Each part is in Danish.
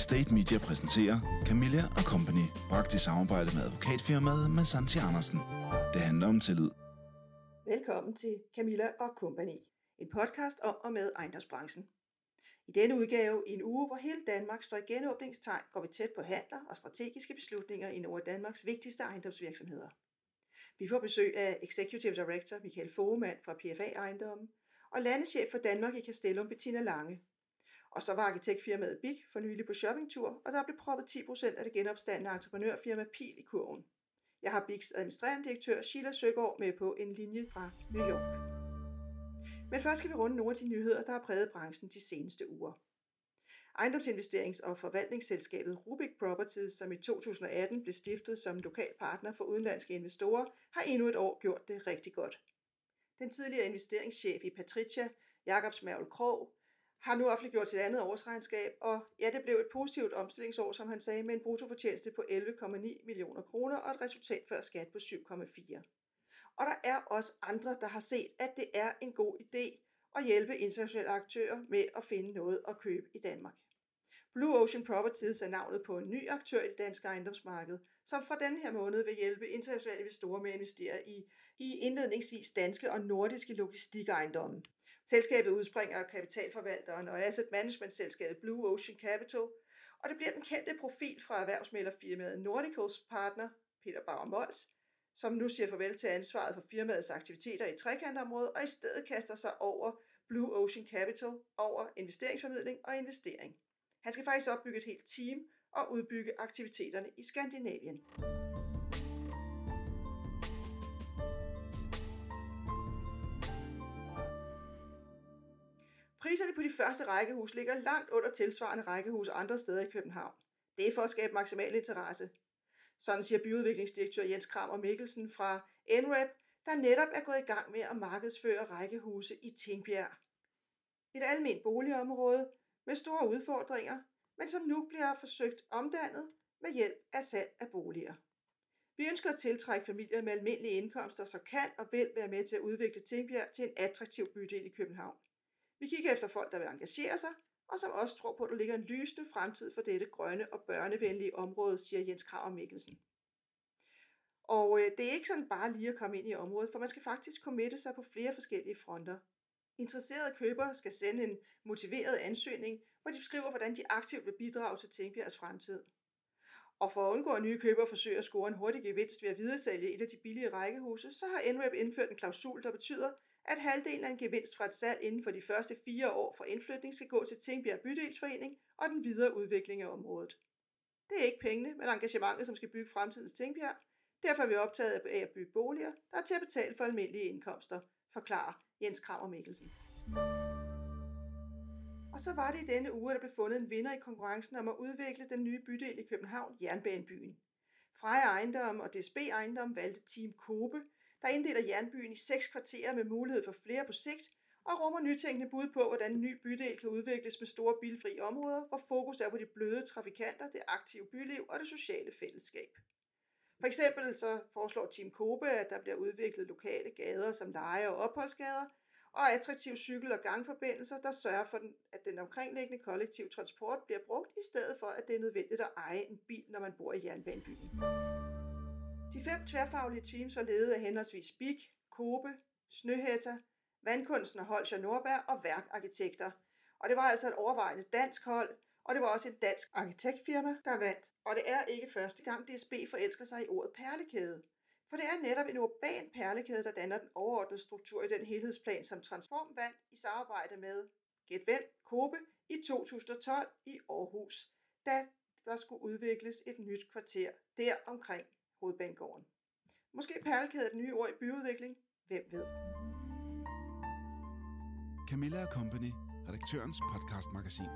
Estate Media præsenterer Camilla og Company, bragt i samarbejde med advokatfirmaet Massanti Andersen. Det handler om tillid. Velkommen til Camilla og Company, en podcast om og med ejendomsbranchen. I denne udgave, i en uge, hvor hele Danmark står i genåbningstegn, går vi tæt på handler og strategiske beslutninger i nogle af Danmarks vigtigste ejendomsvirksomheder. Vi får besøg af Executive Director Michael Fogemann fra PFA Ejendommen og landeschef for Danmark i Castellum Bettina Lange. Og så var arkitektfirmaet Big for nylig på shoppingtur, og der blev proppet 10% af det genopstandende entreprenørfirma Pil i kurven. Jeg har Bigs administrerende direktør Sheila Søgaard med på en linje fra New York. Men først skal vi runde nogle af de nyheder, der har præget branchen de seneste uger. Ejendomsinvesterings- og forvaltningsselskabet Rubik Properties, som i 2018 blev stiftet som lokal partner for udenlandske investorer, har endnu et år gjort det rigtig godt. Den tidligere investeringschef i Patricia, Jakobs Smervel Krog, har nu offentliggjort sit andet årsregnskab, og ja, det blev et positivt omstillingsår, som han sagde, med en bruttofortjeneste på 11,9 millioner kroner og et resultat før skat på 7,4. Og der er også andre, der har set, at det er en god idé at hjælpe internationale aktører med at finde noget at købe i Danmark. Blue Ocean Properties er navnet på en ny aktør i det danske ejendomsmarked, som fra denne her måned vil hjælpe internationale investorer med at investere i, i indledningsvis danske og nordiske logistikejendomme. Selskabet udspringer af kapitalforvalteren og asset management selskabet Blue Ocean Capital, og det bliver den kendte profil fra erhvervsmælerfirmaet Nordicals partner, Peter Bauer Mols, som nu siger farvel til ansvaret for firmaets aktiviteter i trekantområdet og i stedet kaster sig over Blue Ocean Capital over investeringsformidling og investering. Han skal faktisk opbygge et helt team og udbygge aktiviteterne i Skandinavien. Priserne på de første rækkehus ligger langt under tilsvarende rækkehus andre steder i København. Det er for at skabe maksimal interesse. Sådan siger byudviklingsdirektør Jens Kramer Mikkelsen fra NREP, der netop er gået i gang med at markedsføre rækkehuse i Tingbjerg. Et almindeligt boligområde med store udfordringer, men som nu bliver forsøgt omdannet med hjælp af salg af boliger. Vi ønsker at tiltrække familier med almindelige indkomster, så kan og vil være med til at udvikle Tingbjerg til en attraktiv bydel i København. Vi kigger efter folk, der vil engagere sig, og som også tror på, at der ligger en lysende fremtid for dette grønne og børnevenlige område, siger Jens Krav Mikkelsen. Og øh, det er ikke sådan bare lige at komme ind i området, for man skal faktisk committe sig på flere forskellige fronter. Interesserede købere skal sende en motiveret ansøgning, hvor de beskriver, hvordan de aktivt vil bidrage til Tingbjergs fremtid. Og for at undgå, at nye købere forsøger at score en hurtig gevinst ved at videresælge et af de billige rækkehuse, så har NREP indført en klausul, der betyder, at halvdelen af en gevinst fra et salg inden for de første fire år for indflytning skal gå til Tingbjerg Bydelsforening og den videre udvikling af området. Det er ikke pengene, men engagementet, som skal bygge fremtidens Tingbjerg. Derfor er vi optaget af at bygge boliger, der er til at betale for almindelige indkomster, forklarer Jens Kramer Mikkelsen. Og så var det i denne uge, der blev fundet en vinder i konkurrencen om at udvikle den nye bydel i København, Jernbanebyen. Freja Ejendom og DSB Ejendom valgte Team Kobe, der inddeler Jernbyen i seks kvarterer med mulighed for flere på sigt, og rummer nytænkende bud på, hvordan en ny bydel kan udvikles med store bilfri områder, hvor fokus er på de bløde trafikanter, det aktive byliv og det sociale fællesskab. For eksempel så foreslår Team Kobe, at der bliver udviklet lokale gader som leje- og opholdsgader, og attraktive cykel- og gangforbindelser, der sørger for, at den omkringliggende kollektiv transport bliver brugt, i stedet for, at det er nødvendigt at eje en bil, når man bor i jernbanebyen. De fem tværfaglige teams var ledet af henholdsvis Bik, Kobe, Snøhætter, Vandkunsten og Holger Nordberg og Værkarkitekter. Og det var altså et overvejende dansk hold, og det var også et dansk arkitektfirma, der vandt. Og det er ikke første gang DSB forelsker sig i ordet perlekæde. For det er netop en urban perlekæde, der danner den overordnede struktur i den helhedsplan, som Transform vandt i samarbejde med Get Vel, Kobe, i 2012 i Aarhus, da der skulle udvikles et nyt kvarter der omkring Hovedbanegården. Måske perlekæde er det nye ord i byudvikling. Hvem ved? Camilla Company, redaktørens podcastmagasin.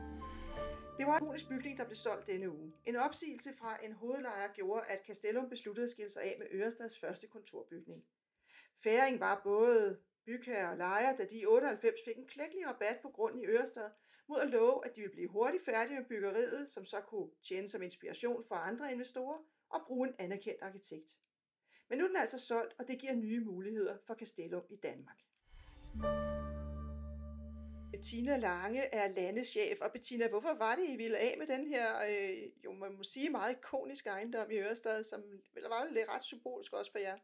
Det var en ikonisk bygning, der blev solgt denne uge. En opsigelse fra en hovedlejer gjorde, at Castellum besluttede at skille sig af med Ørestads første kontorbygning. Færing var både bygherre og lejer, da de i 98 fik en klækkelig rabat på grunden i Ørestad, mod at love, at de ville blive hurtigt færdige med byggeriet, som så kunne tjene som inspiration for andre investorer og bruge en anerkendt arkitekt. Men nu er den altså solgt, og det giver nye muligheder for Castellum i Danmark. Bettina Lange er landeschef. Og Bettina, hvorfor var det, I ville af med den her, øh, jo man må sige, meget ikoniske ejendom i Ørestad, som var lidt ret symbolsk også for jer?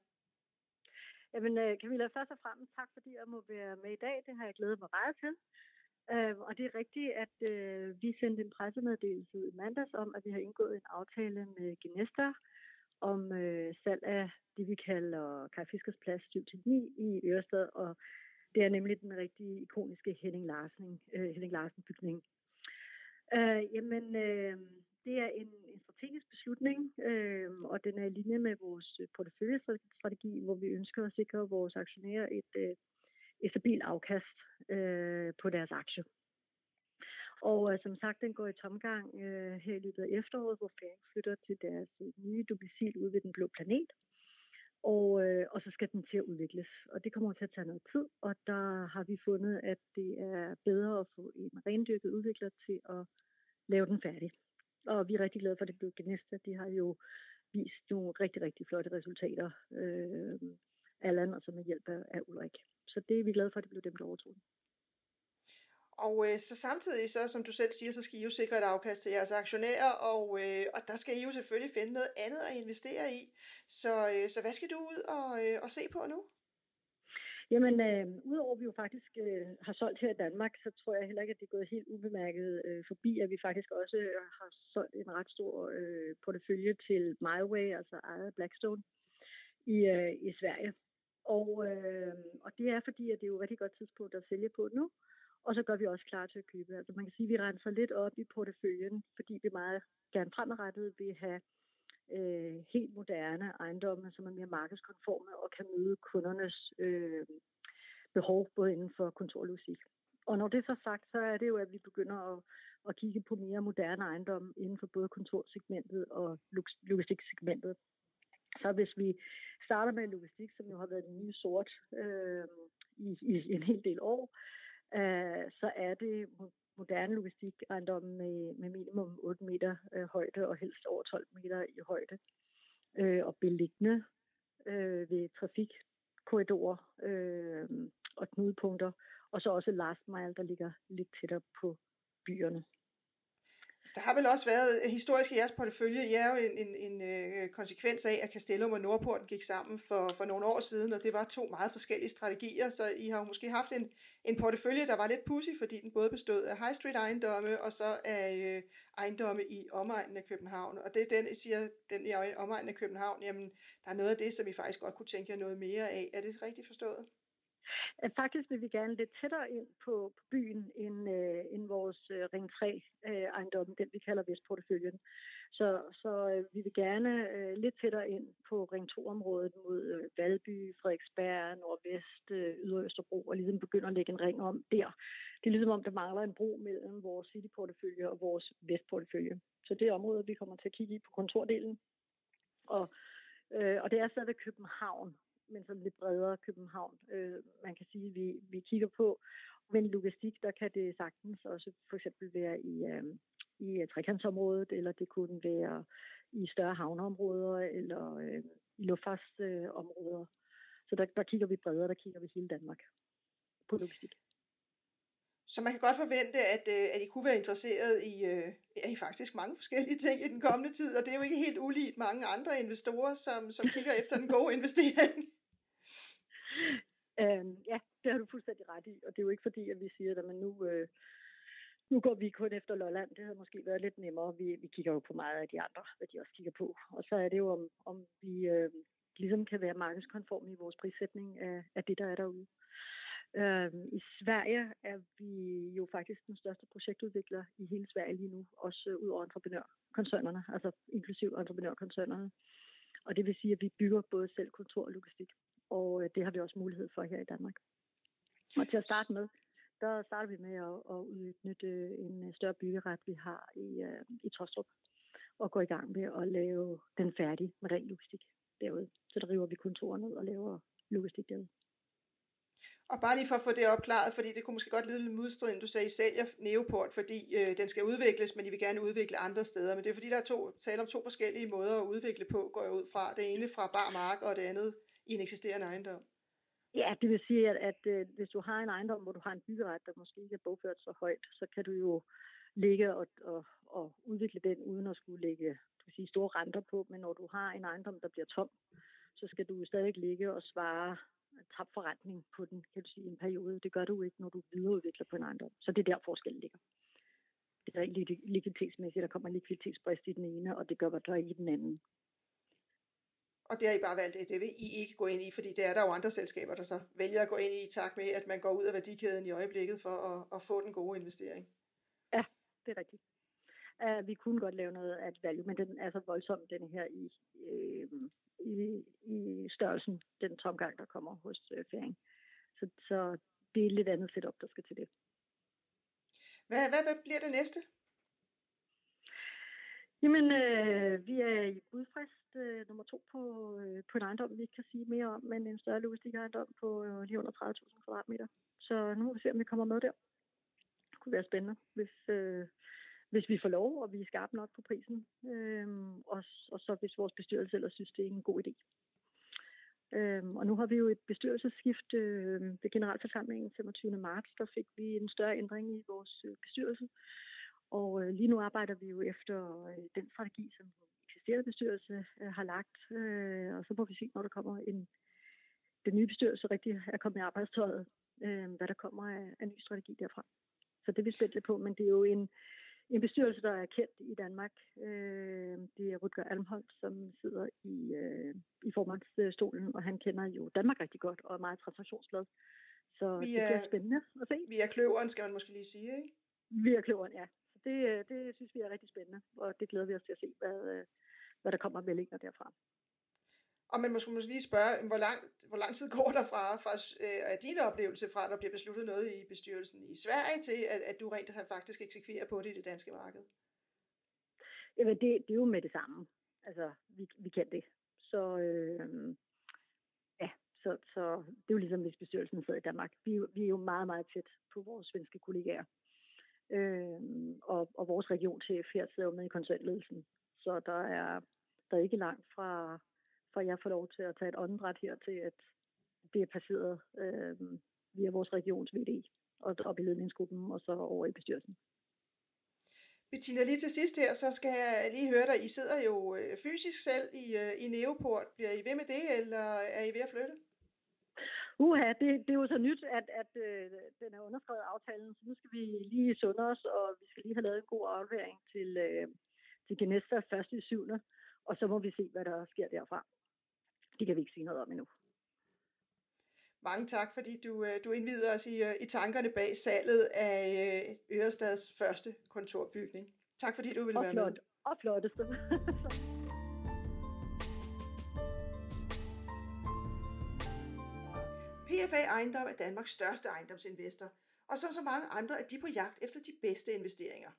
Jamen øh, Camilla, først og fremmest tak, fordi jeg må være med i dag. Det har jeg glædet mig meget til. Øh, og det er rigtigt, at øh, vi sendte en pressemeddelelse i mandags om, at vi har indgået en aftale med Genesta om øh, salg af det, vi kalder Kai Fiskers Plads 7-9 i Ørestad, og det er nemlig den rigtig ikoniske Henning Larsen, øh, Henning Larsen bygning. Øh, jamen, øh, det er en, en strategisk beslutning, øh, og den er i linje med vores porteføljestrategi, hvor vi ønsker at sikre vores aktionærer et, øh, et stabilt afkast øh, på deres aktie. Og øh, som sagt, den går i tomgang øh, her i løbet af efteråret, hvor Færing flytter til deres øh, nye domicil ude ved den blå planet. Og, øh, og så skal den til at udvikles. Og det kommer til at tage noget tid, og der har vi fundet, at det er bedre at få en rendyrket udvikler til at lave den færdig. Og vi er rigtig glade for, at det blev Genesta. De har jo vist nogle rigtig, rigtig flotte resultater, øh, Allan og så med hjælp af Ulrik. Så det er vi glade for, at det blev dem, der overtog og øh, så samtidig, så, som du selv siger, så skal I jo sikre et afkast til jeres aktionærer, og, øh, og der skal I jo selvfølgelig finde noget andet at investere i. Så, øh, så hvad skal du ud og, øh, og se på nu? Jamen, øh, udover at vi jo faktisk øh, har solgt her i Danmark, så tror jeg heller ikke, at det er gået helt ubemærket øh, forbi, at vi faktisk også har solgt en ret stor øh, portefølje til MyWay, altså ejet Blackstone, i, øh, i Sverige. Og, øh, og det er fordi, at det er jo et rigtig godt tidspunkt at sælge på nu. Og så gør vi også klar til at købe. Altså man kan sige, at vi renser lidt op i porteføljen, fordi vi meget gerne fremadrettet vil have øh, helt moderne ejendomme, som er mere markedskonforme og kan møde kundernes øh, behov, både inden for kontorlogistik. Og når det er så sagt, så er det jo, at vi begynder at, at kigge på mere moderne ejendomme inden for både kontorsegmentet og logistiksegmentet. Så hvis vi starter med logistik, som jo har været den nye sort øh, i, i en hel del år, øh, så er det moderne logistik logistikejendomme med, med minimum 8 meter øh, højde og helst over 12 meter i højde. Øh, og beliggende øh, ved trafikkorridorer øh, og knudepunkter. Og så også last mile, der ligger lidt tættere på byerne. Altså, der har vel også været øh, historisk i jeres portefølje, I er jo en, en, en øh, konsekvens af, at Castellum og Nordporten gik sammen for, for nogle år siden, og det var to meget forskellige strategier, så I har jo måske haft en, en portefølje, der var lidt pussy, fordi den både bestod af high street ejendomme, og så af øh, ejendomme i omegnen af København. Og det er den, I siger, den i omegnen af København, jamen, der er noget af det, som I faktisk godt kunne tænke jer noget mere af. Er det rigtigt forstået? At faktisk vil vi gerne lidt tættere ind på, på byen end, øh, end vores øh, Ring 3 øh, ejendom, den vi kalder Vestporteføljen. Så, så øh, vi vil gerne øh, lidt tættere ind på Ring 2-området mod øh, Valby, Frederiksberg, Nordvest, øh, Ydre Østerbro, og ligesom begynde at lægge en ring om der. Det er ligesom om, der mangler en bro mellem vores City-portefølje og vores Vestportefølje. Så det er området, vi kommer til at kigge i på kontordelen. Og, øh, og det er stadig København, men sådan lidt bredere København, øh, man kan sige, vi, vi kigger på. Men logistik, der kan det sagtens også for eksempel være i, øh, i øh, trekantsområdet, eller det kunne være i større havneområder, eller øh, i luftfartsområder. Øh, Så der, der kigger vi bredere, der kigger vi hele Danmark på logistik. Så man kan godt forvente, at, øh, at I kunne være interesseret i, øh, i faktisk mange forskellige ting i den kommende tid, og det er jo ikke helt uligt mange andre investorer, som, som kigger efter den gode investering. Øhm, ja, det har du fuldstændig ret i, og det er jo ikke fordi, at vi siger, at man nu, øh, nu går vi kun efter Lolland. Det havde måske været lidt nemmere. Vi, vi kigger jo på meget af de andre, hvad de også kigger på. Og så er det jo, om, om vi øh, ligesom kan være markedskonforme i vores prissætning af, af det, der er derude. Øhm, I Sverige er vi jo faktisk den største projektudvikler i hele Sverige lige nu, også øh, ud over entreprenørkoncernerne, altså inklusiv entreprenørkoncernerne. Og det vil sige, at vi bygger både selv kontor og logistik og øh, det har vi også mulighed for her i Danmark. Og til at starte med, der starter vi med at, at udnytte en øh, større byggeret, vi har i, øh, i Trostrup, og går i gang med at lave den færdig med ren logistik derude. Så der river vi kontorer ned og laver logistik derude. Og bare lige for at få det opklaret, fordi det kunne måske godt lyde lidt modstridende, du sagde, I sælger Neoport, fordi øh, den skal udvikles, men I vil gerne udvikle andre steder. Men det er fordi, der er to, tale om to forskellige måder at udvikle på, går jeg ud fra. Det ene fra bar mark, og det andet i en eksisterende ejendom. Ja, det vil sige, at, at, øh, hvis du har en ejendom, hvor du har en byggeret, der måske ikke er bogført så højt, så kan du jo ligge og, og, og udvikle den, uden at skulle lægge du vil sige, store renter på. Men når du har en ejendom, der bliver tom, så skal du stadig ligge og svare tabt forretning på den, kan du sige, en periode. Det gør du ikke, når du videreudvikler på en ejendom. Så det er der forskellen ligger. Det er ikke likviditetsmæssigt, der kommer en likviditetsbrist i den ene, og det gør der i den anden. Og det har I bare valgt, det vil I ikke gå ind i, fordi det er der jo andre selskaber, der så vælger at gå ind i, i takt med, at man går ud af værdikæden i øjeblikket for at, at få den gode investering. Ja, det er rigtigt. Uh, vi kunne godt lave noget af value, men den er så voldsom, den her i, øh, i, i størrelsen, den tomgang, der kommer hos øh, Færing. Så, så det er lidt andet setup, der skal til det. Hvad, hvad, hvad bliver det næste? Jamen, øh, vi er i budfrist øh, nummer to på, øh, på en ejendom, vi ikke kan sige mere om, men en større logistikejendom på øh, lige under 30.000 kvadratmeter. Så nu må vi se, om vi kommer med der. Det kunne være spændende, hvis, øh, hvis vi får lov, og vi er skarpe nok på prisen. Øh, og, og så hvis vores bestyrelse ellers synes, det er en god idé. Øhm, og nu har vi jo et bestyrelsesskift øh, ved generalforsamlingen 25. marts. Der fik vi en større ændring i vores øh, bestyrelse. Og øh, lige nu arbejder vi jo efter øh, den strategi, som eksisterende bestyrelse øh, har lagt. Øh, og så må vi se, når der kommer en, den nye bestyrelse rigtig er kommet i arbejdstøjet, øh, hvad der kommer af, af ny strategi derfra. Så det er vi spændt på, men det er jo en, en bestyrelse, der er kendt i Danmark. Øh, det er Rutger Almholdt, som sidder i, øh, i formandsstolen, og han kender jo Danmark rigtig godt og er meget transaktionsglad. Så vi er, det bliver spændende at se. Vi er kløveren, skal man måske lige sige, ikke? Vi er kløveren, ja. Så det, øh, det synes vi er rigtig spændende, og det glæder vi os til at se, hvad, hvad der kommer meldinger derfra. Og man måske måske lige spørge, hvor lang, hvor lang tid går der fra, fra øh, din oplevelse fra, at der bliver besluttet noget i bestyrelsen i Sverige, til at, at du rent faktisk eksekverer på det i det danske marked? Jamen, det, det er jo med det samme. Altså, vi, vi kan det. Så, øh, ja, så, så det er jo ligesom, hvis bestyrelsen sidder i Danmark. Vi, vi er jo meget, meget tæt på vores svenske kollegaer. Øh, og, og vores regionchef her sidder jo med i konsulentledelsen. Så der er, der er ikke langt fra, fra jeg får lov til at tage et åndedræt her til, at det er passeret øh, via vores regions VD og op i ledningsgruppen og så over i bestyrelsen. Bettina, lige til sidst her, så skal jeg lige høre dig. I sidder jo øh, fysisk selv i, øh, i Neoport. Bliver I ved med det, eller er I ved at flytte? Uha, det, det er jo så nyt, at, at øh, den er underskrevet aftalen, så nu skal vi lige sunde os, og vi skal lige have lavet en god aflevering til, øh, til Genesta første i syvende, og så må vi se, hvad der sker derfra. Det kan vi ikke sige noget om endnu. Mange tak, fordi du, øh, du indvider os i, øh, i tankerne bag salget af øh, Ørestads første kontorbygning. Tak fordi du ville og være flot, med. Og flotteste. PFA Ejendom er Danmarks største ejendomsinvestor, og som så mange andre er de på jagt efter de bedste investeringer.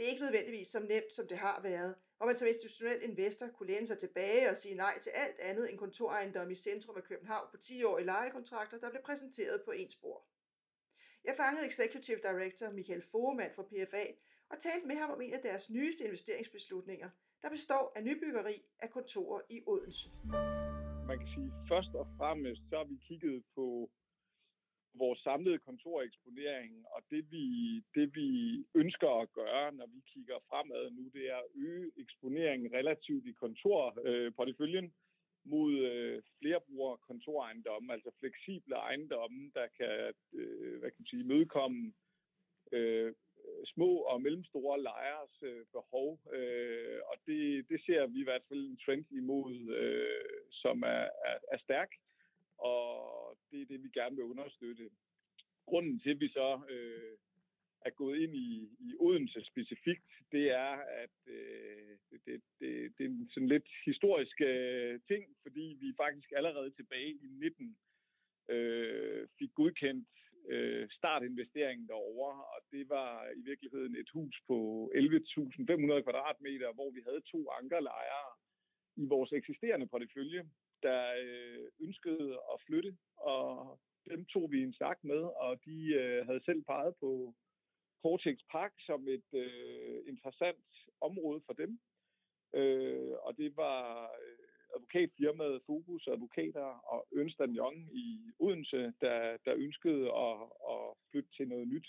Det er ikke nødvendigvis så nemt, som det har været, hvor man som institutionel investor kunne læne sig tilbage og sige nej til alt andet end kontorejendom i centrum af København på 10-årige lejekontrakter, der blev præsenteret på ens spor. Jeg fangede Executive Director Michael Foremann fra PFA og talte med ham om en af deres nyeste investeringsbeslutninger, der består af nybyggeri af kontorer i Odense. Man kan sige, først og fremmest så har vi kigget på vores samlede kontoreksponering, og det vi, det vi ønsker at gøre, når vi kigger fremad nu, det er at øge eksponeringen relativt i kontorporteføljen øh, mod øh, flerbruger kontorejendomme, altså fleksible ejendomme, der kan, øh, hvad kan man sige, mødekomme øh, små og mellemstore lejers øh, behov, øh, og det, det ser vi i hvert fald en trend imod, øh, som er, er, er stærk og det er det, vi gerne vil understøtte. Grunden til, at vi så øh, er gået ind i, i Odense specifikt, det er, at øh, det, det, det, det er en sådan lidt historisk øh, ting, fordi vi faktisk allerede tilbage i 19 øh, fik godkendt øh, startinvesteringen derovre, og det var i virkeligheden et hus på 11.500 kvadratmeter, hvor vi havde to ankerlejre i vores eksisterende portefølje, der øh, ønskede at flytte, og dem tog vi en snak med, og de øh, havde selv peget på Cortex Park som et øh, interessant område for dem. Øh, og det var øh, advokatfirmaet Fokus Advokater og Ernst Young i Odense, der, der ønskede at, at flytte til noget nyt.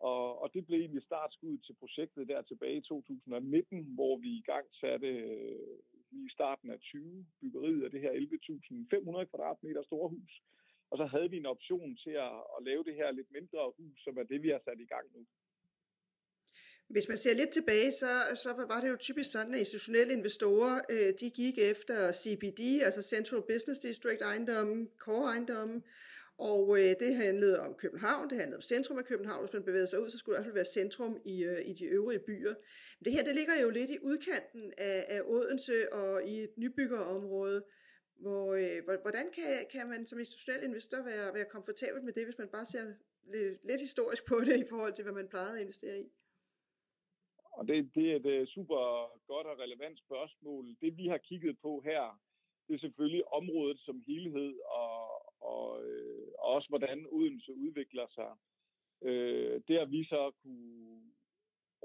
Og, og det blev egentlig startskud til projektet der tilbage i 2019, hvor vi i gang satte øh, i starten af 20 byggeriet af det her 11.500 kvadratmeter store hus. Og så havde vi en option til at, at lave det her lidt mindre hus, som er det, vi har sat i gang nu. Hvis man ser lidt tilbage, så, så var det jo typisk sådan, at institutionelle investorer, øh, de gik efter CBD, altså Central Business District ejendommen, core ejendommen, og øh, det handlede om København, det handlede om centrum af København. Hvis man bevægede sig ud, så skulle det i hvert fald være centrum i, øh, i de øvrige byer. Men det her, det ligger jo lidt i udkanten af, af Odense og i et nybyggerområde. Hvor, øh, hvordan kan, kan man som institutionel investor være, være komfortabel med det, hvis man bare ser lidt, lidt historisk på det i forhold til, hvad man plejede at investere i? Og det, det er et øh, super godt og relevant spørgsmål. Det vi har kigget på her, det er selvfølgelig området som helhed, og, og, øh, og også hvordan Odense udvikler sig. Øh, det har vi så kunne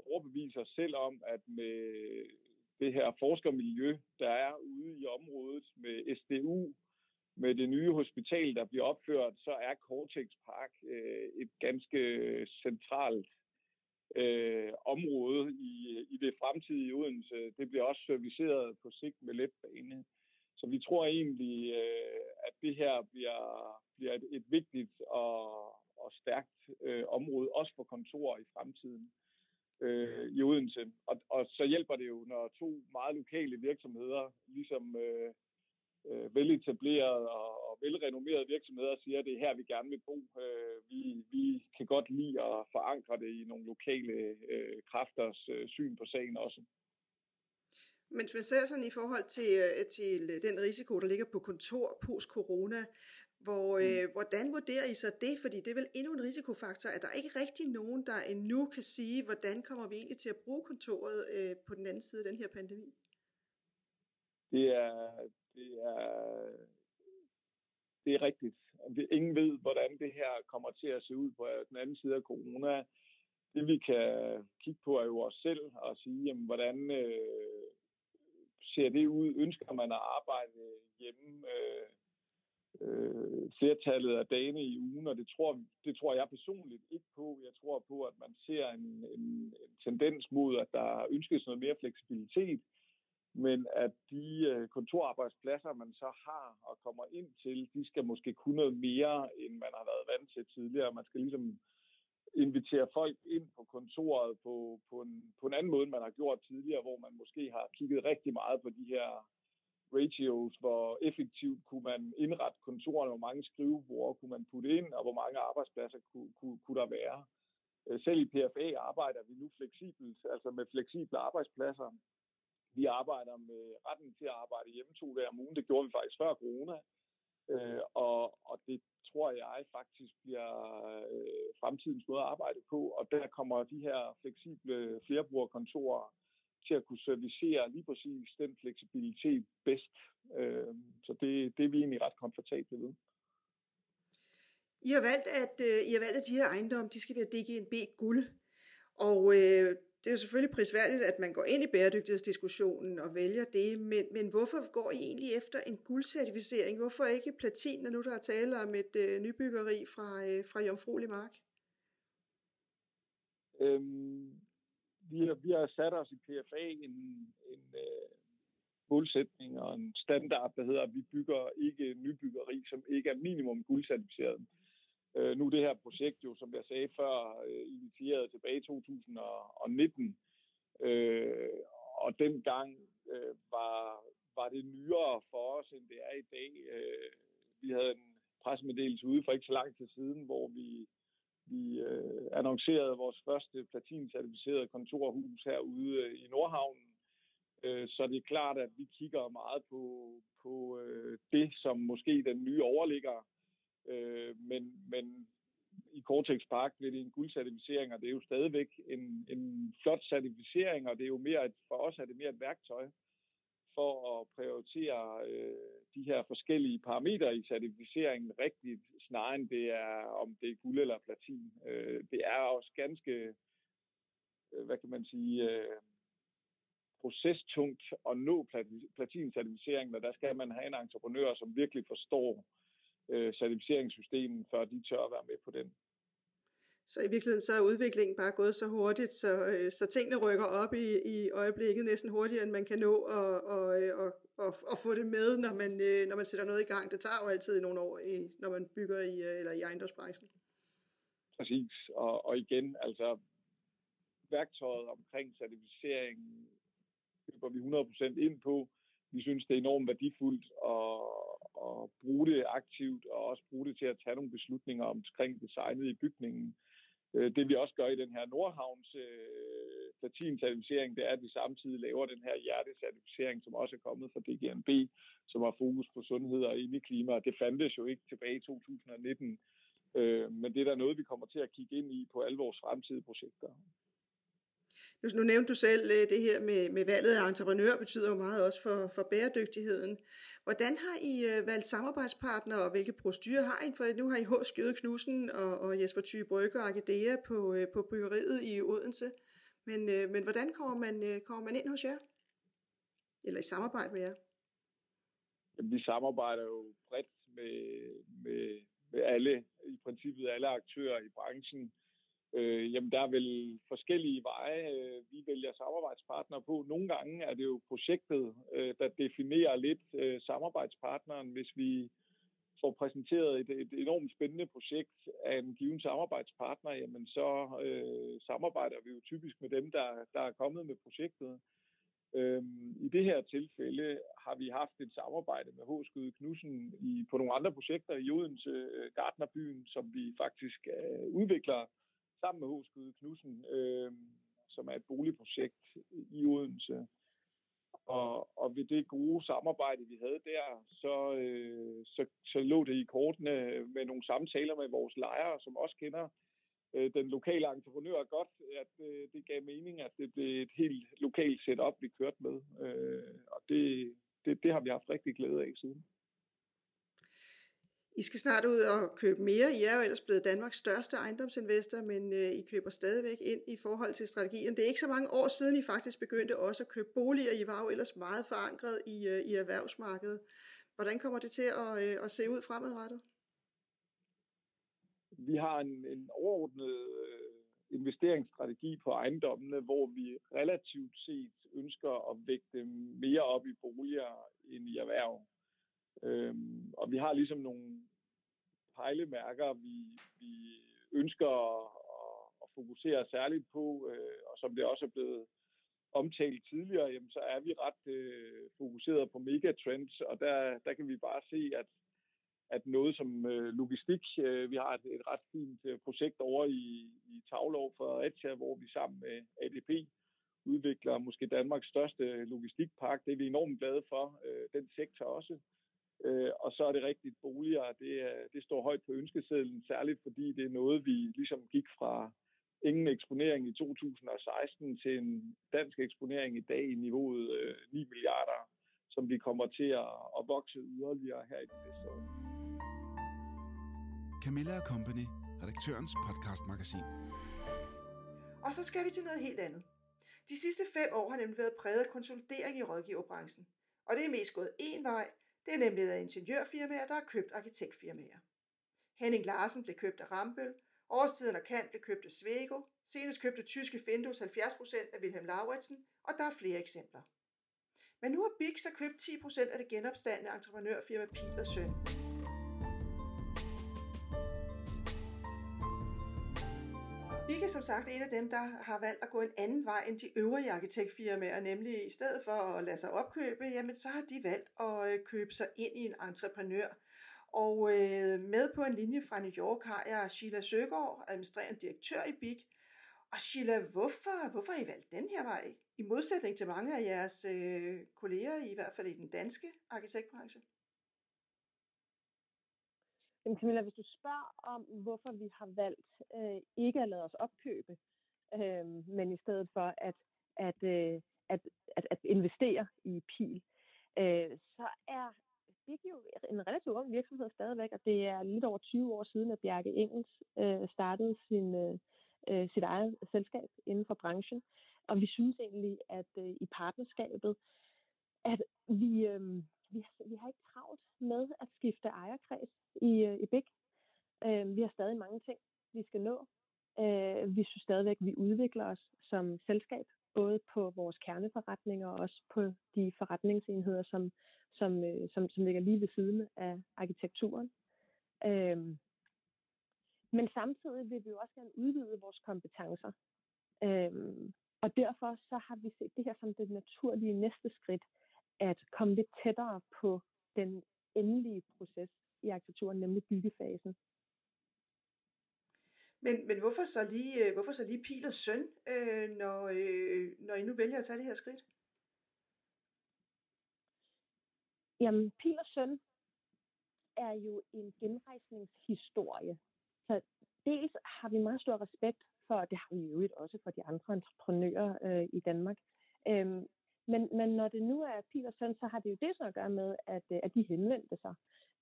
overbevise os selv om, at med det her forskermiljø, der er ude i området med SDU, med det nye hospital, der bliver opført, så er Cortex Park øh, et ganske centralt øh, område i, i det fremtidige Odense. Det bliver også serviceret på sigt med letbane. Så vi tror egentlig, øh, at det her bliver, bliver et, et vigtigt og, og stærkt øh, område, også for kontorer i fremtiden øh, i Odense. Og, og så hjælper det jo, når to meget lokale virksomheder, ligesom øh, øh, veletablerede og, og velrenommerede virksomheder, siger, at det er her, vi gerne vil bo. Øh, vi, vi kan godt lide at forankre det i nogle lokale øh, kræfters øh, syn på sagen også. Men hvis man ser sådan i forhold til, øh, til den risiko, der ligger på kontor post-corona, hvor, mm. øh, hvordan vurderer I så det? Fordi det er vel endnu en risikofaktor, at der er ikke rigtig nogen, der endnu kan sige, hvordan kommer vi egentlig til at bruge kontoret øh, på den anden side af den her pandemi? Det er, det er, det er rigtigt. Ingen ved, hvordan det her kommer til at se ud på den anden side af corona. Det vi kan kigge på er jo os selv og sige, jamen, hvordan øh, ser det ud? Ønsker man at arbejde hjemme øh, øh, flertallet af dage i ugen? Og det tror, det tror jeg personligt ikke på. Jeg tror på, at man ser en, en, en tendens mod, at der ønskes noget mere fleksibilitet, men at de øh, kontorarbejdspladser, man så har og kommer ind til, de skal måske kunne noget mere, end man har været vant til tidligere. Man skal ligesom invitere folk ind på kontoret på, på, en, på en anden måde, end man har gjort tidligere, hvor man måske har kigget rigtig meget på de her ratios, hvor effektivt kunne man indrette kontorerne, hvor mange skrivebord kunne man putte ind, og hvor mange arbejdspladser kunne, kunne, kunne der være. Øh, selv i PFA arbejder vi nu fleksibelt, altså med fleksible arbejdspladser. Vi arbejder med retten til at arbejde hjemme to dage om ugen. Det gjorde vi faktisk før corona. Øh, og, og det tror jeg faktisk bliver øh, fremtidens måde at arbejde på, og der kommer de her fleksible flerbrugerkontorer til at kunne servicere lige præcis den fleksibilitet bedst. Øh, så det, det er vi egentlig ret komfortable ved. I har valgt, at, øh, I har valgt, at de her ejendomme, de skal være DGNB guld. Og øh, det er jo selvfølgelig prisværdigt, at man går ind i bæredygtighedsdiskussionen og vælger det, men, men hvorfor går I egentlig efter en guldcertificering? Hvorfor ikke platin, når nu der er tale om et øh, nybyggeri fra, øh, fra Jomfruelig Mark? Øhm, vi, har, vi har sat os i PFA en, en øh, målsætning og en standard, der hedder, at vi bygger ikke nybyggeri, som ikke er minimum guldcertificeret. Øh, Øh, nu det her projekt jo, som jeg sagde før, øh, initieret tilbage i 2019. Øh, og dengang øh, var, var det nyere for os, end det er i dag. Øh, vi havde en pressemeddelelse ude for ikke så lang tid siden, hvor vi, vi øh, annoncerede vores første platincertificerede kontorhus herude øh, i Nordhavnen. Øh, så det er klart, at vi kigger meget på, på øh, det, som måske den nye overligger Øh, men, men i Cortex Park bliver det en guldcertificering, og det er jo stadigvæk en, en flot certificering, og det er jo mere et, for os er det mere et værktøj for at prioritere øh, de her forskellige parametre i certificeringen rigtigt, snarere end det er, om det er guld eller platin. Øh, det er også ganske, øh, hvad kan man sige, øh, procestungt at nå platincertificeringen, og der skal man have en entreprenør, som virkelig forstår øh, certificeringssystemet, før de tør at være med på den. Så i virkeligheden så er udviklingen bare gået så hurtigt, så, øh, så tingene rykker op i, i øjeblikket næsten hurtigere, end man kan nå at, og, og, og, og få det med, når man, øh, når man sætter noget i gang. Det tager jo altid nogle år, i, når man bygger i, øh, eller i ejendomsbranchen. Præcis, og, og igen, altså værktøjet omkring certificering køber vi 100% ind på. Vi synes, det er enormt værdifuldt at, at bruge det aktivt, og også bruge det til at tage nogle beslutninger omkring designet i bygningen. Øh, det vi også gør i den her Nordhavns øh, platincertificering, det er, at vi samtidig laver den her hjertecertificering, som også er kommet fra DGNB, som har fokus på sundhed og indeklima. Det fandtes jo ikke tilbage i 2019, øh, men det er der noget, vi kommer til at kigge ind i på alle vores fremtidige projekter. Nu, nu nævnte du selv øh, det her med, med valget af entreprenør, betyder jo meget også for, for bæredygtigheden. Hvordan har I øh, valgt samarbejdspartnere, og hvilke procedurer har I? For nu har I H. Skjøde Knudsen og, og Jesper Thy Brygge og Agedea på, øh, på byggeriet i Odense. Men, men hvordan kommer man, kommer man ind hos jer? Eller i samarbejde med jer? Vi samarbejder jo bredt med, med, med alle, i princippet alle aktører i branchen. Øh, jamen, der er vel forskellige veje, øh, vi vælger samarbejdspartnere på. Nogle gange er det jo projektet, øh, der definerer lidt øh, samarbejdspartneren. Hvis vi får præsenteret et, et enormt spændende projekt af en given samarbejdspartner, jamen så øh, samarbejder vi jo typisk med dem, der, der er kommet med projektet. Øhm, I det her tilfælde har vi haft et samarbejde med H. Knudsen i, på nogle andre projekter i Odense øh, Gardnerbyen, som vi faktisk øh, udvikler sammen med Hoskyde Knudsen, øh, som er et boligprojekt i Odense. Og, og ved det gode samarbejde, vi havde der, så, øh, så, så lå det i kortene med nogle samtaler med vores lejere, som også kender øh, den lokale entreprenør godt, at øh, det gav mening, at det blev et helt lokalt setup, vi kørte med. Øh, og det, det, det har vi haft rigtig glæde af siden. I skal snart ud og købe mere. I er jo ellers blevet Danmarks største ejendomsinvestor, men øh, I køber stadigvæk ind i forhold til strategien. Det er ikke så mange år siden, I faktisk begyndte også at købe boliger. I var jo ellers meget forankret i, øh, i erhvervsmarkedet. Hvordan kommer det til at, øh, at se ud fremadrettet? Vi har en, en overordnet øh, investeringsstrategi på ejendommene, hvor vi relativt set ønsker at vægte mere op i boliger end i erhverv. Øhm, og vi har ligesom nogle pejlemærker, vi, vi ønsker at, at fokusere særligt på, øh, og som det også er blevet omtalt tidligere, jamen, så er vi ret øh, fokuseret på megatrends, og der, der kan vi bare se, at, at noget som øh, logistik, øh, vi har et, et ret fint øh, projekt over i, i Tavlov for Fredericia, hvor vi sammen med ADP udvikler måske Danmarks største logistikpark. Det er vi enormt glade for, øh, den sektor også. Øh, og så er det rigtigt, boliger, det, det står højt på ønskesedlen, særligt fordi det er noget, vi ligesom gik fra ingen eksponering i 2016 til en dansk eksponering i dag i niveauet øh, 9 milliarder, som vi kommer til at, at vokse yderligere her i det næste år. Camilla Company, redaktørens podcastmagasin. Og så skal vi til noget helt andet. De sidste fem år har nemlig været præget af konsolidering i rådgiverbranchen. Og det er mest gået én vej, det er nemlig af ingeniørfirmaer, der har købt arkitektfirmaer. Henning Larsen blev købt af Rambøl, Årstiden og Kant blev købt af Svego, senest købte tyske Findus 70% af Wilhelm Lauritsen, og der er flere eksempler. Men nu har Bix så købt 10% af det genopstandende entreprenørfirma Pil og Søn. Er som sagt en af dem, der har valgt at gå en anden vej end de øvrige arkitektfirmaer, nemlig i stedet for at lade sig opkøbe, jamen så har de valgt at øh, købe sig ind i en entreprenør. Og øh, med på en linje fra New York har jeg Sheila Søgaard, administrerende direktør i BIG. Og Sheila, hvorfor, hvorfor har I valgt den her vej? I modsætning til mange af jeres øh, kolleger, i hvert fald i den danske arkitektbranche. Jamen Camilla, hvis du spørger om, hvorfor vi har valgt øh, ikke at lade os opkøbe, øh, men i stedet for at, at, øh, at, at, at investere i PIL, øh, så er Big jo en relativt ung virksomhed stadigvæk, og det er lidt over 20 år siden, at Bjarke Engels øh, startede sin, øh, øh, sit eget selskab inden for branchen. og vi synes egentlig, at øh, i partnerskabet, at vi, øh, vi, vi har ikke travlt med at skifte ejerkreds i, øh, i BIG. Øh, vi har stadig mange ting, vi skal nå. Øh, vi synes stadigvæk, at vi udvikler os som selskab, både på vores kerneforretninger og også på de forretningsenheder, som, som, øh, som, som ligger lige ved siden af arkitekturen. Øh, men samtidig vil vi jo også gerne udvide vores kompetencer. Øh, og derfor så har vi set det her som det naturlige næste skridt, at komme lidt tættere på den endelige proces i arkitekturen, nemlig byggefasen. Men, men hvorfor, så lige, øh, hvorfor så lige pil og søn, øh, når, øh, når I nu vælger at tage det her skridt? Jamen, pil og søn er jo en genrejsningshistorie. Så dels har vi meget stor respekt for, og det har vi jo også for de andre entreprenører øh, i Danmark. Øhm, men, men når det nu er pil og søn, så har det jo dels noget at gøre med, at, øh, at de henvendte sig.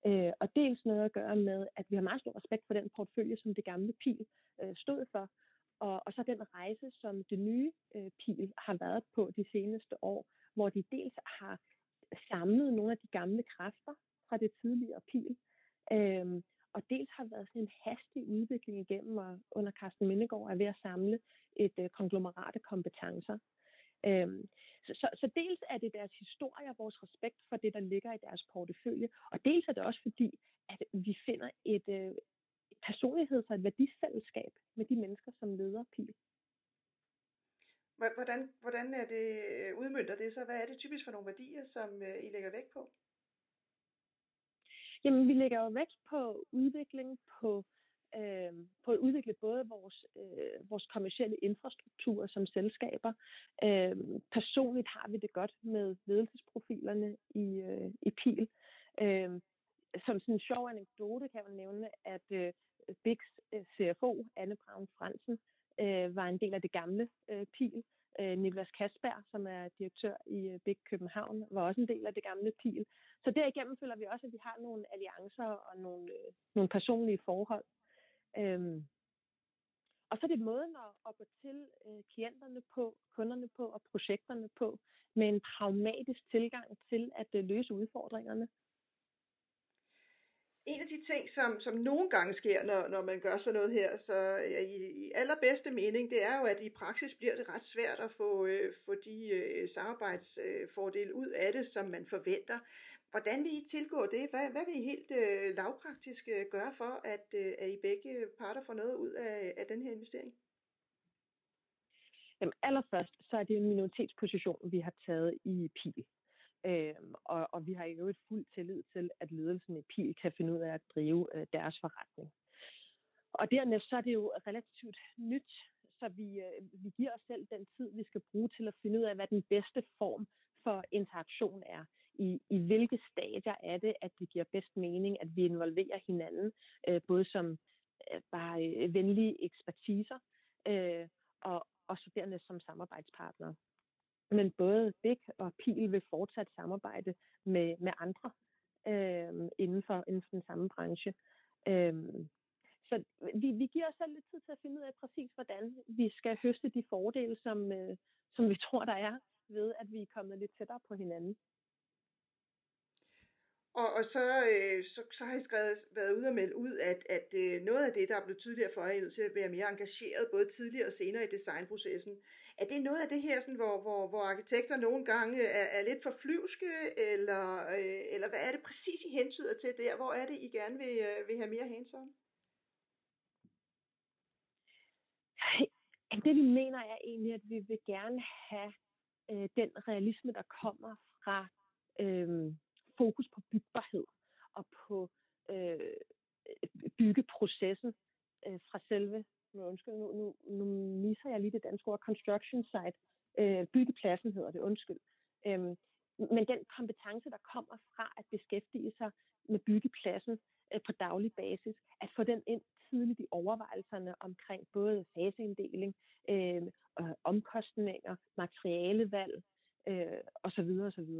Øh, og dels noget at gøre med, at vi har meget stor respekt for den portefølje, som det gamle pil øh, stod for. Og, og så den rejse, som det nye øh, pil har været på de seneste år, hvor de dels har samlet nogle af de gamle kræfter fra det tidligere pil, øh, og dels har været sådan en hastig udvikling igennem, og under Carsten Mindegård er ved at samle et øh, konglomerat af kompetencer. Øhm, så, så, så dels er det deres historie og vores respekt for det, der ligger i deres portefølje, og dels er det også fordi, at vi finder et, øh, et personligheds- og et værdifællesskab med de mennesker, som leder PIL. Hvordan, hvordan er det, øh, udmyndter det så? Hvad er det typisk for nogle værdier, som øh, I lægger vægt på? Jamen, vi lægger jo vægt på udvikling, på, øh, på at udvikle både vores, øh, vores kommercielle infrastruktur som selskaber. Øh, personligt har vi det godt med ledelsesprofilerne i, øh, i PIL. Øh, som sådan en sjov anekdote kan man nævne, at øh, Bigs øh, CFO, Anne Braun Fransen, øh, var en del af det gamle øh, PIL. Øh, Niklas Kasberg, som er direktør i øh, Big København, var også en del af det gamle PIL. Så derigennem føler vi også, at vi har nogle alliancer og nogle, øh, nogle personlige forhold. Øhm, og så er det måden at, at gå til øh, klienterne på, kunderne på og projekterne på, med en pragmatisk tilgang til at øh, løse udfordringerne en af de ting, som, som nogle gange sker, når, når man gør sådan noget her, så ja, i, i allerbedste mening, det er jo, at i praksis bliver det ret svært at få, øh, få de øh, samarbejdsfordele ud af det, som man forventer. Hvordan vil I tilgå det? Hvad, hvad vil I helt øh, lavpraktisk øh, gøre for, at, øh, at I begge parter får noget ud af, af den her investering? Jamen allerførst, så er det en minoritetsposition, vi har taget i PIL. Øhm, og, og vi har i øvrigt fuld tillid til, at ledelsen i PIL kan finde ud af at drive øh, deres forretning. Og dernæst så er det jo relativt nyt, så vi, øh, vi giver os selv den tid, vi skal bruge til at finde ud af, hvad den bedste form for interaktion er. I, i hvilke stadier er det, at det giver bedst mening, at vi involverer hinanden, øh, både som øh, bare øh, venlige ekspertiser, øh, og, og studerende som samarbejdspartnere. Men både Big og Pil vil fortsat samarbejde med, med andre øh, inden, for, inden for den samme branche. Øh, så vi, vi giver os selv lidt tid til at finde ud af præcis, hvordan vi skal høste de fordele, som, øh, som vi tror, der er ved, at vi er kommet lidt tættere på hinanden. Og, og så, øh, så, så har I skrevet, været ude og melde ud, at, at øh, noget af det, der er blevet tydeligere for jer, er nødt til at være mere engageret, både tidligere og senere i designprocessen. Er det noget af det her, sådan, hvor, hvor, hvor arkitekter nogle gange er, er lidt for flyvske, eller, øh, eller hvad er det præcis, I hentyder til der? Hvor er det, I gerne vil, øh, vil have mere hands-on? Det vi mener er egentlig, at vi vil gerne have øh, den realisme, der kommer fra øh, fokus på bygbarhed og på øh, byggeprocessen øh, fra selve, nu, undskyld, nu, nu, nu misser jeg lige det danske ord, construction site, øh, byggepladsen hedder det, undskyld. Øhm, men den kompetence, der kommer fra at beskæftige sig med byggepladsen øh, på daglig basis, at få den ind tidligt i overvejelserne omkring både faseinddeling, øh, øh, omkostninger, materialevalg øh, osv. osv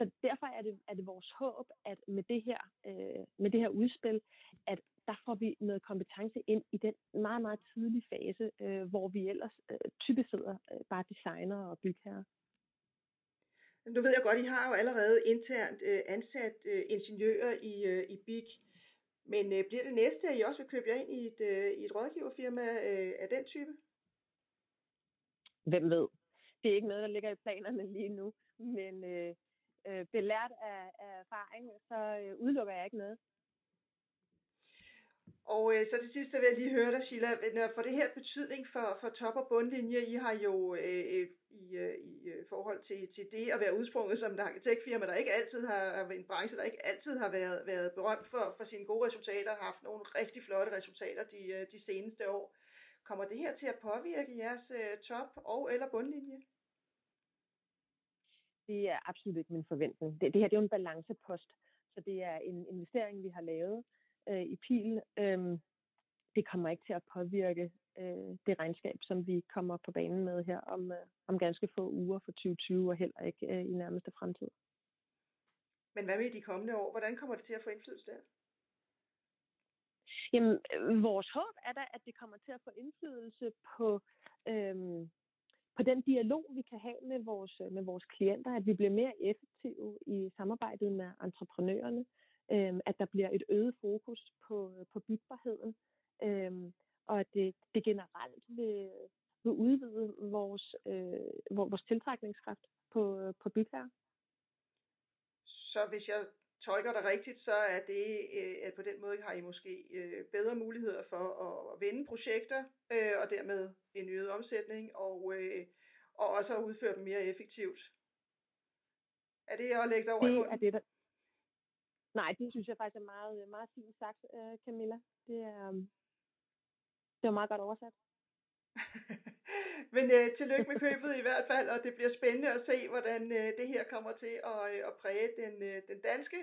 så derfor er det, er det vores håb, at med det her, øh, med det her udspil, at der får vi noget kompetence ind i den meget, meget tidlige fase, øh, hvor vi ellers øh, typisk sidder øh, bare designer og bygherrer. Nu ved jeg godt, I har jo allerede internt øh, ansat øh, ingeniører i, øh, i BIG, men øh, bliver det næste, at I også vil købe jer ind i et, øh, i et rådgiverfirma øh, af den type? Hvem ved? Det er ikke noget, der ligger i planerne lige nu, men øh, øh, belært af, af erfaring, så øh, udelukker jeg ikke noget. Og øh, så til sidst så vil jeg lige høre dig, Sheila, når øh, for det her betydning for, for top- og bundlinje, I har jo øh, øh i, øh, i øh, forhold til, til det at være udsprunget som et arkitektfirma, der ikke altid har, en branche, der ikke altid har været, været berømt for, for sine gode resultater, har haft nogle rigtig flotte resultater de, de seneste år. Kommer det her til at påvirke jeres øh, top- og eller bundlinje? Det er absolut ikke min forventning. Det, det her det er jo en balancepost, så det er en investering, vi har lavet øh, i PIL. Øhm, det kommer ikke til at påvirke øh, det regnskab, som vi kommer på banen med her om, øh, om ganske få uger for 2020 og heller ikke øh, i nærmeste fremtid. Men hvad med de kommende år? Hvordan kommer det til at få indflydelse der? Jamen, øh, vores håb er da, at det kommer til at få indflydelse på, øhm, på den dialog, vi kan have med vores, øh, med vores klienter, at vi bliver mere effektive i samarbejdet med entreprenørerne, øh, at der bliver et øget fokus på, øh, på bygbarheden, øh, og at det, det generelt vil, vil udvide vores, øh, vores tiltrækningskraft på, øh, på bygherrer. Så hvis jeg tolker dig rigtigt, så er det, øh, at på den måde har I måske øh, bedre muligheder for at vinde projekter, øh, og dermed en øget omsætning, og, og også at udføre dem mere effektivt. Er det at lægge dig over det? Er det, der... Nej, det synes jeg faktisk er meget, meget fint sagt, Camilla. Det er, det var meget godt oversat. Men øh, tillykke med købet i hvert fald, og det bliver spændende at se, hvordan øh, det her kommer til at, øh, at præge den, øh, den danske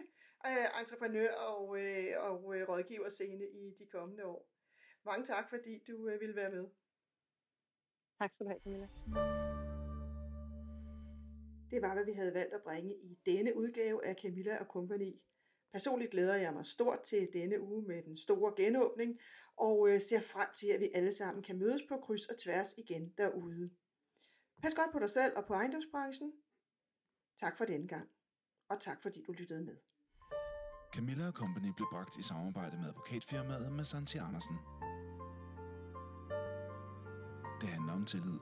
øh, entreprenør- og, øh, og øh, rådgiverscene i de kommende år. Mange tak, fordi du øh, ville være med. Tak skal du have, Camilla. Det var, hvad vi havde valgt at bringe i denne udgave af Camilla og Company. Personligt glæder jeg mig stort til denne uge med den store genåbning, og øh, ser frem til, at vi alle sammen kan mødes på kryds og tværs igen derude. Pas godt på dig selv og på ejendomsbranchen. Tak for denne gang, og tak fordi du lyttede med. Camilla Company blev bragt i samarbejde med advokatfirmaet med Santi Andersen. Det handler om tillid.